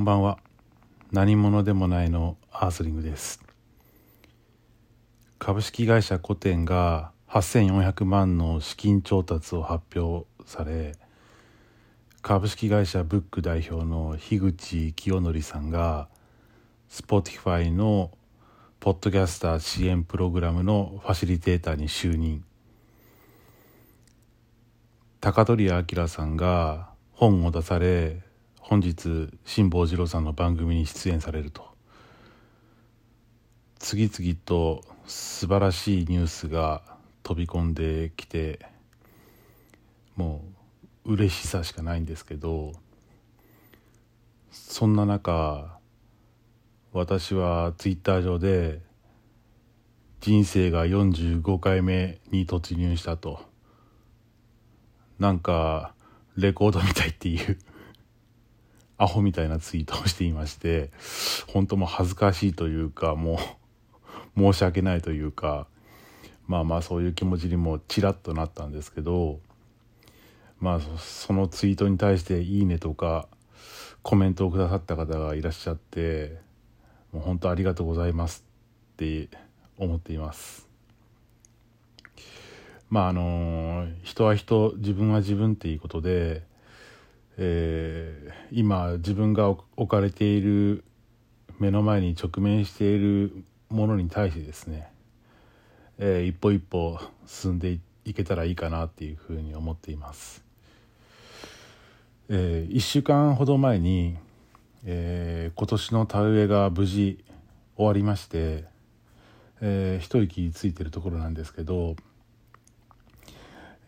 こんばんは。何者でもないのアースリングです。株式会社コテンが8400万の資金調達を発表され株式会社ブック代表の樋口清則さんが Spotify のポッドキャスター支援プログラムのファシリテーターに就任。高取明さんが本を出され本日辛坊治郎さんの番組に出演されると。次々と素晴らしいニュースが飛び込んできてもう嬉しさしかないんですけどそんな中私はツイッター上で人生が45回目に突入したと。なんかレコードみたいっていう。アホみたいなツイートをしていまして本当もう恥ずかしいというかもう 申し訳ないというかまあまあそういう気持ちにもちらっとなったんですけどまあそのツイートに対して「いいね」とかコメントをくださった方がいらっしゃってもう本当ありがとうございますって思っています。まああの人は人自分は自分っていうことで、えー、今自分が置かれている目の前に直面しているものに対してですね、えー、一歩一歩進んでいけたらいいかなっていうふうに思っています。えー、1週間ほど前に、えー、今年の田植えが無事終わりまして、えー、一息ついてるところなんですけど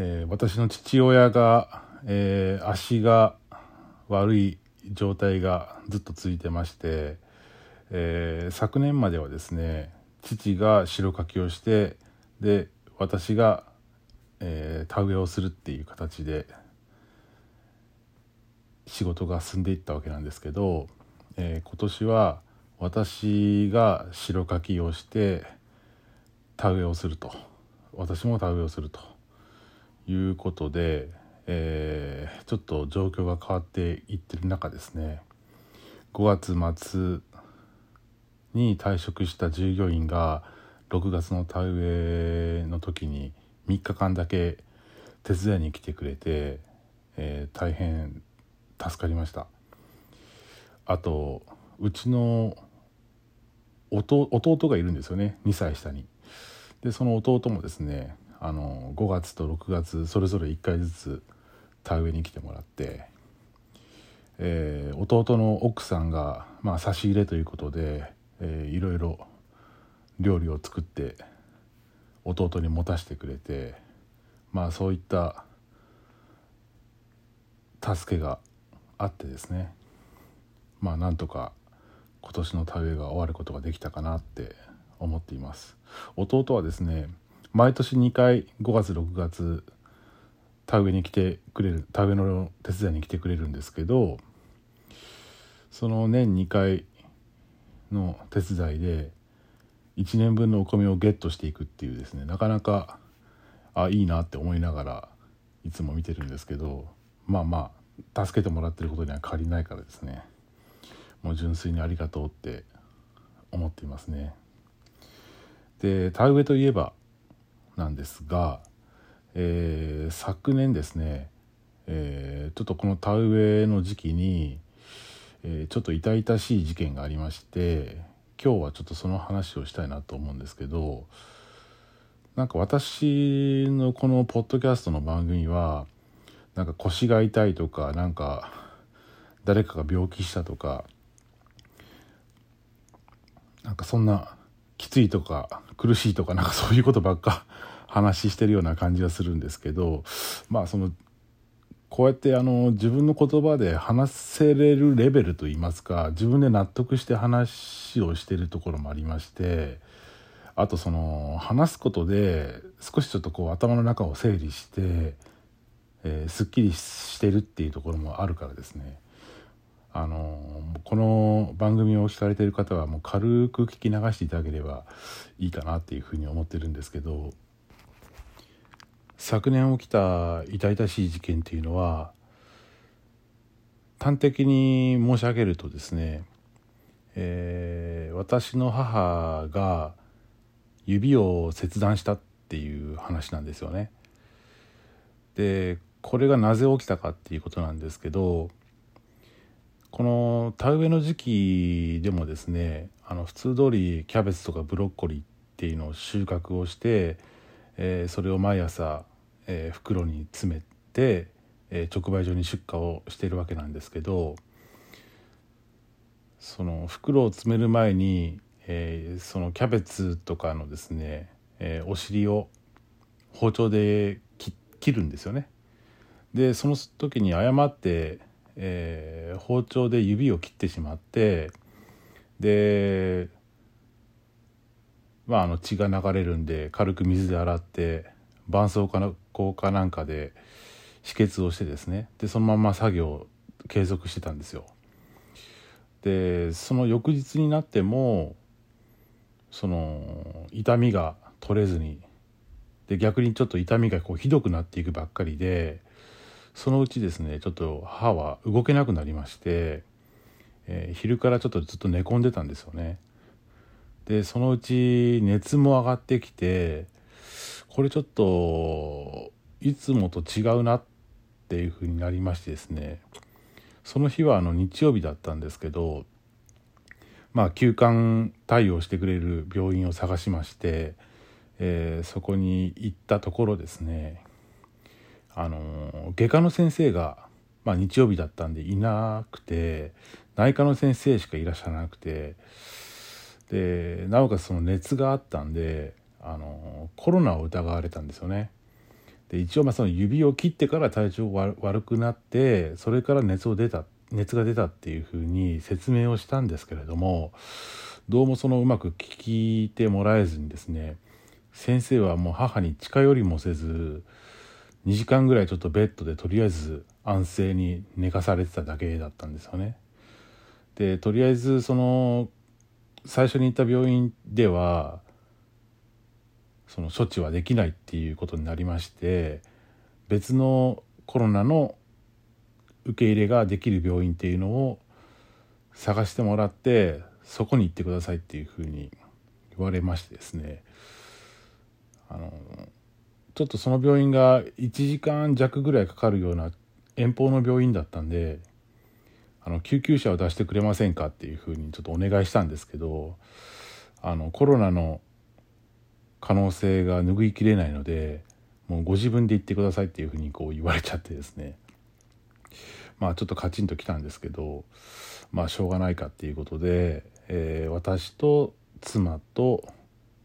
えー、私の父親が、えー、足が悪い状態がずっと続いてまして、えー、昨年まではですね父が白かきをしてで私が、え田植えをするっていう形で仕事が進んでいったわけなんですけど、え今年は私が白かきをして田植えをすると私も田植えをすると。いうことで、えー、ちょっと状況が変わっていってる中ですね。5月末に退職した従業員が6月の田植えの時に3日間だけ手伝いに来てくれて、えー、大変助かりました。あとうちの弟がいるんですよね2歳下に。でその弟もですねあの5月と6月それぞれ1回ずつ田植えに来てもらって、えー、弟の奥さんが、まあ、差し入れということで、えー、いろいろ料理を作って弟に持たせてくれてまあそういった助けがあってですねまあなんとか今年の田植えが終わることができたかなって思っています。弟はですね毎年2回5月6月田植えに来てくれる田植えの手伝いに来てくれるんですけどその年2回の手伝いで1年分のお米をゲットしていくっていうですねなかなかあいいなって思いながらいつも見てるんですけどまあまあ助けてもらってることには変わりないからですねもう純粋にありがとうって思っていますね。で田植えといえばなんですが、えー、昨年ですね、えー、ちょっとこの田植えの時期に、えー、ちょっと痛々しい事件がありまして今日はちょっとその話をしたいなと思うんですけどなんか私のこのポッドキャストの番組はなんか腰が痛いとかなんか誰かが病気したとかなんかそんなきついとか苦しいとかなんかそういうことばっか話してるような感じがするんですけどまあそのこうやってあの自分の言葉で話せれるレベルといいますか自分で納得して話をしてるところもありましてあとその話すことで少しちょっとこう頭の中を整理して、えー、すっきりしてるっていうところもあるからですね。あのこの番組を聞かれている方はもう軽く聞き流していただければいいかなっていうふうに思ってるんですけど昨年起きた痛々しい事件っていうのは端的に申し上げるとですね、えー、私の母が指を切断したっていう話なんですよね。でこれがなぜ起きたかっていうことなんですけどこの田植えの時期でもですねあの普通通りキャベツとかブロッコリーっていうのを収穫をして、えー、それを毎朝、えー、袋に詰めて、え、直売所に出荷をしているわけなんですけどその袋を詰める前に、え、そのキャベツとかのですね、え、お尻を包丁で切るんですよね。でその時に誤って、え、包丁で指を切ってしまってでまああの血が流れるんで軽く水で洗って絆創膏かなんかで止血をしてですねでそのまま作業を継続してたんですよ。でその翌日になってもその痛みが取れずにで逆にちょっと痛みがこうひどくなっていくばっかりでそのうちですねちょっと歯は動けなくなりまして、えー、昼からちょっとずっと寝込んでたんですよね。でそのうち熱も上がってきてこれちょっといつもと違うなっていうふうになりましてですね。その日はあの日曜日だったんですけどまあ休館対応してくれる病院を探しまして、えー、そこに行ったところですね。あの外科の先生が、まあ、日曜日だったんでいなくて内科の先生しかいらっしゃらなくてでなおかつその熱があったんであのコロナを疑われたんですよね。で一応まあその指を切ってから体調が悪くなってそれから熱を出た熱が出たっていうふうに説明をしたんですけれどもどうもそのうまく聞いてもらえずにですね先生はもう母に近寄りもせず2時間ぐらいちょっとベッドでとりあえず安静に寝かされてただけだったんですよね。でとりあえずその最初に行った病院ではその処置はできないっていうことになりまして別のコロナの受け入れができる病院っていうのを探してもらってそこに行ってくださいっていうふうに言われましてですね。あのちょっとその病院が1時間弱ぐらいかかるような遠方の病院だったんであの救急車を出してくれませんかっていうふうにちょっとお願いしたんですけどあのコロナの可能性が拭いきれないのでもうご自分で行ってくださいっていうふうにこう言われちゃってですねまあちょっとカチンときたんですけどまあしょうがないかっていうことで、えー、私と妻と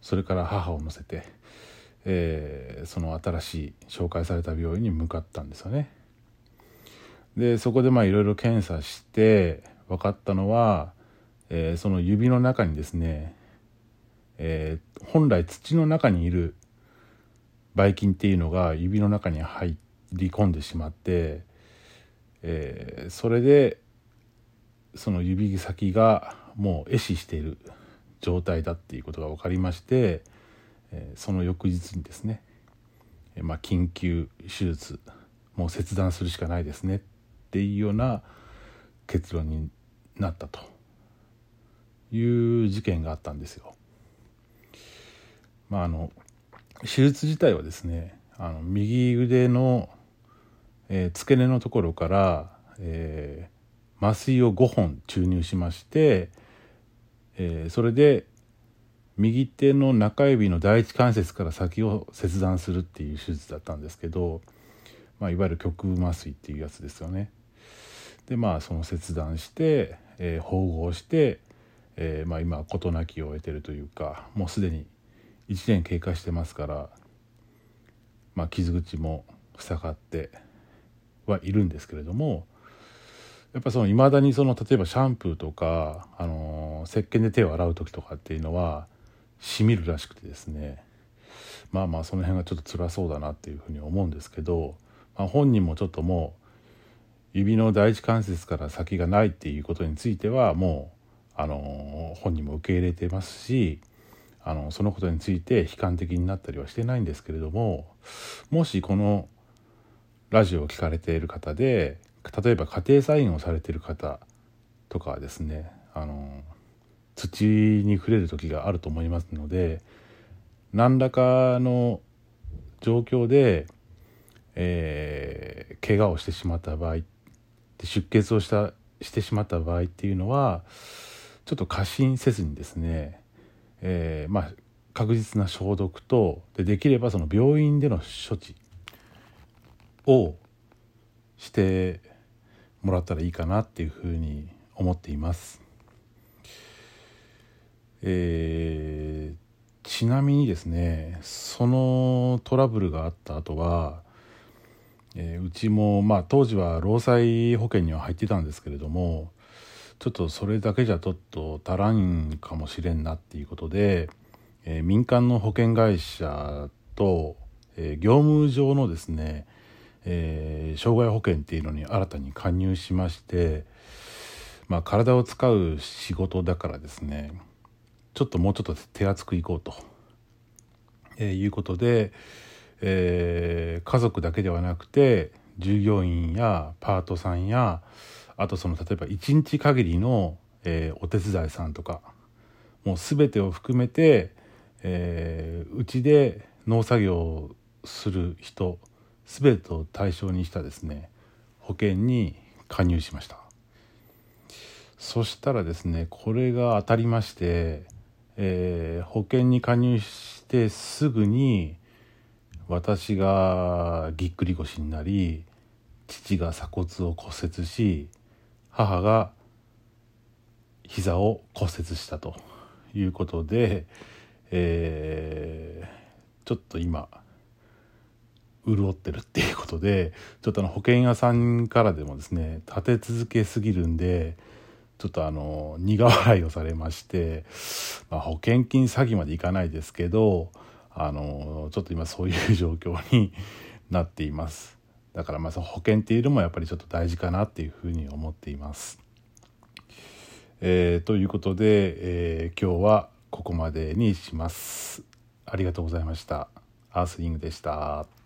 それから母を乗せてえー、その新しい紹介された病院に向かったんですよね。でそこでまあいろいろ検査して分かったのは、えー、その指の中にですね、えー、本来土の中にいるばい菌っていうのが指の中に入り込んでしまって、えー、それでその指先がもう壊死している状態だっていうことが分かりまして、えその翌日にですね、えまあ、緊急手術もう切断するしかないですねっていうような結論になったという事件があったんですよ。まあ、あの手術自体はですねあの右腕の、えー、付け根のところから、えー、麻酔を5本注入しまして、えー、それで右手の中指の第一関節から先を切断するっていう手術だったんですけど、まあ、いわゆる極麻酔っていうやつですよね。でまあその切断して、えー、縫合して、えー、まあ、今事なきを得てるというかもうすでに1年経過してますから、まあ、傷口も塞がってはいるんですけれどもやっぱその未だにその例えばシャンプーとか、あのー、石鹸で手を洗う時とかっていうのはしみるらしくてですねまあまあその辺がちょっと辛そうだなっていうふうに思うんですけど、まあ、本人もちょっともう指の第一関節から先がないっていうことについてはもうあの本人も受け入れてますしあのそのことについて悲観的になったりはしてないんですけれどももしこのラジオを聞かれている方で例えば家庭菜園をされている方とかはですねあの土に触れる時があると思いますので何らかの状況で、えー、怪我をしてしまった場合出血をしたしてしまった場合っていうのはちょっと過信せずにですね、えー、まあ確実な消毒とでできればその病院での処置をしてもらったらいいかなっていうふうに思っています。えー、ちなみにですねそのトラブルがあった後は、えー、うちもまあ当時は労災保険には入ってたんですけれどもちょっとそれだけじゃちょっと足らんかもしれんなっていうことで、えー、民間の保険会社と、えー、業務上のですね、えー、障害保険っていうのに新たに加入しまして、まあ、体を使う仕事だからですねちょっともうちょっと手厚くいこうと、えー、いうことで、えー、家族だけではなくて従業員やパートさんやあとその例えば1日限りの、えー、お手伝いさんとかもう全てを含めてえー、うちで農作業をする人全てを対象にしたですね保険に加入しました。そしたらですねこれが当たりまして、えー、保険に加入してすぐに私がぎっくり腰になり父が鎖骨を骨折し母が膝を骨折したということで、えー、ちょっと今潤ってるっていうことでちょっとあの保険屋さんからでもですね立て続けすぎるんでちょっとあの苦笑いをされまして、まあ、保険金詐欺までいかないですけどあのちょっと今そういう状況になっていますだからまあその保険っていうのもやっぱりちょっと大事かなっていうふうに思っています。えー、ということで、えー、今日はここまでにします。ありがとうございました。アースリングでした。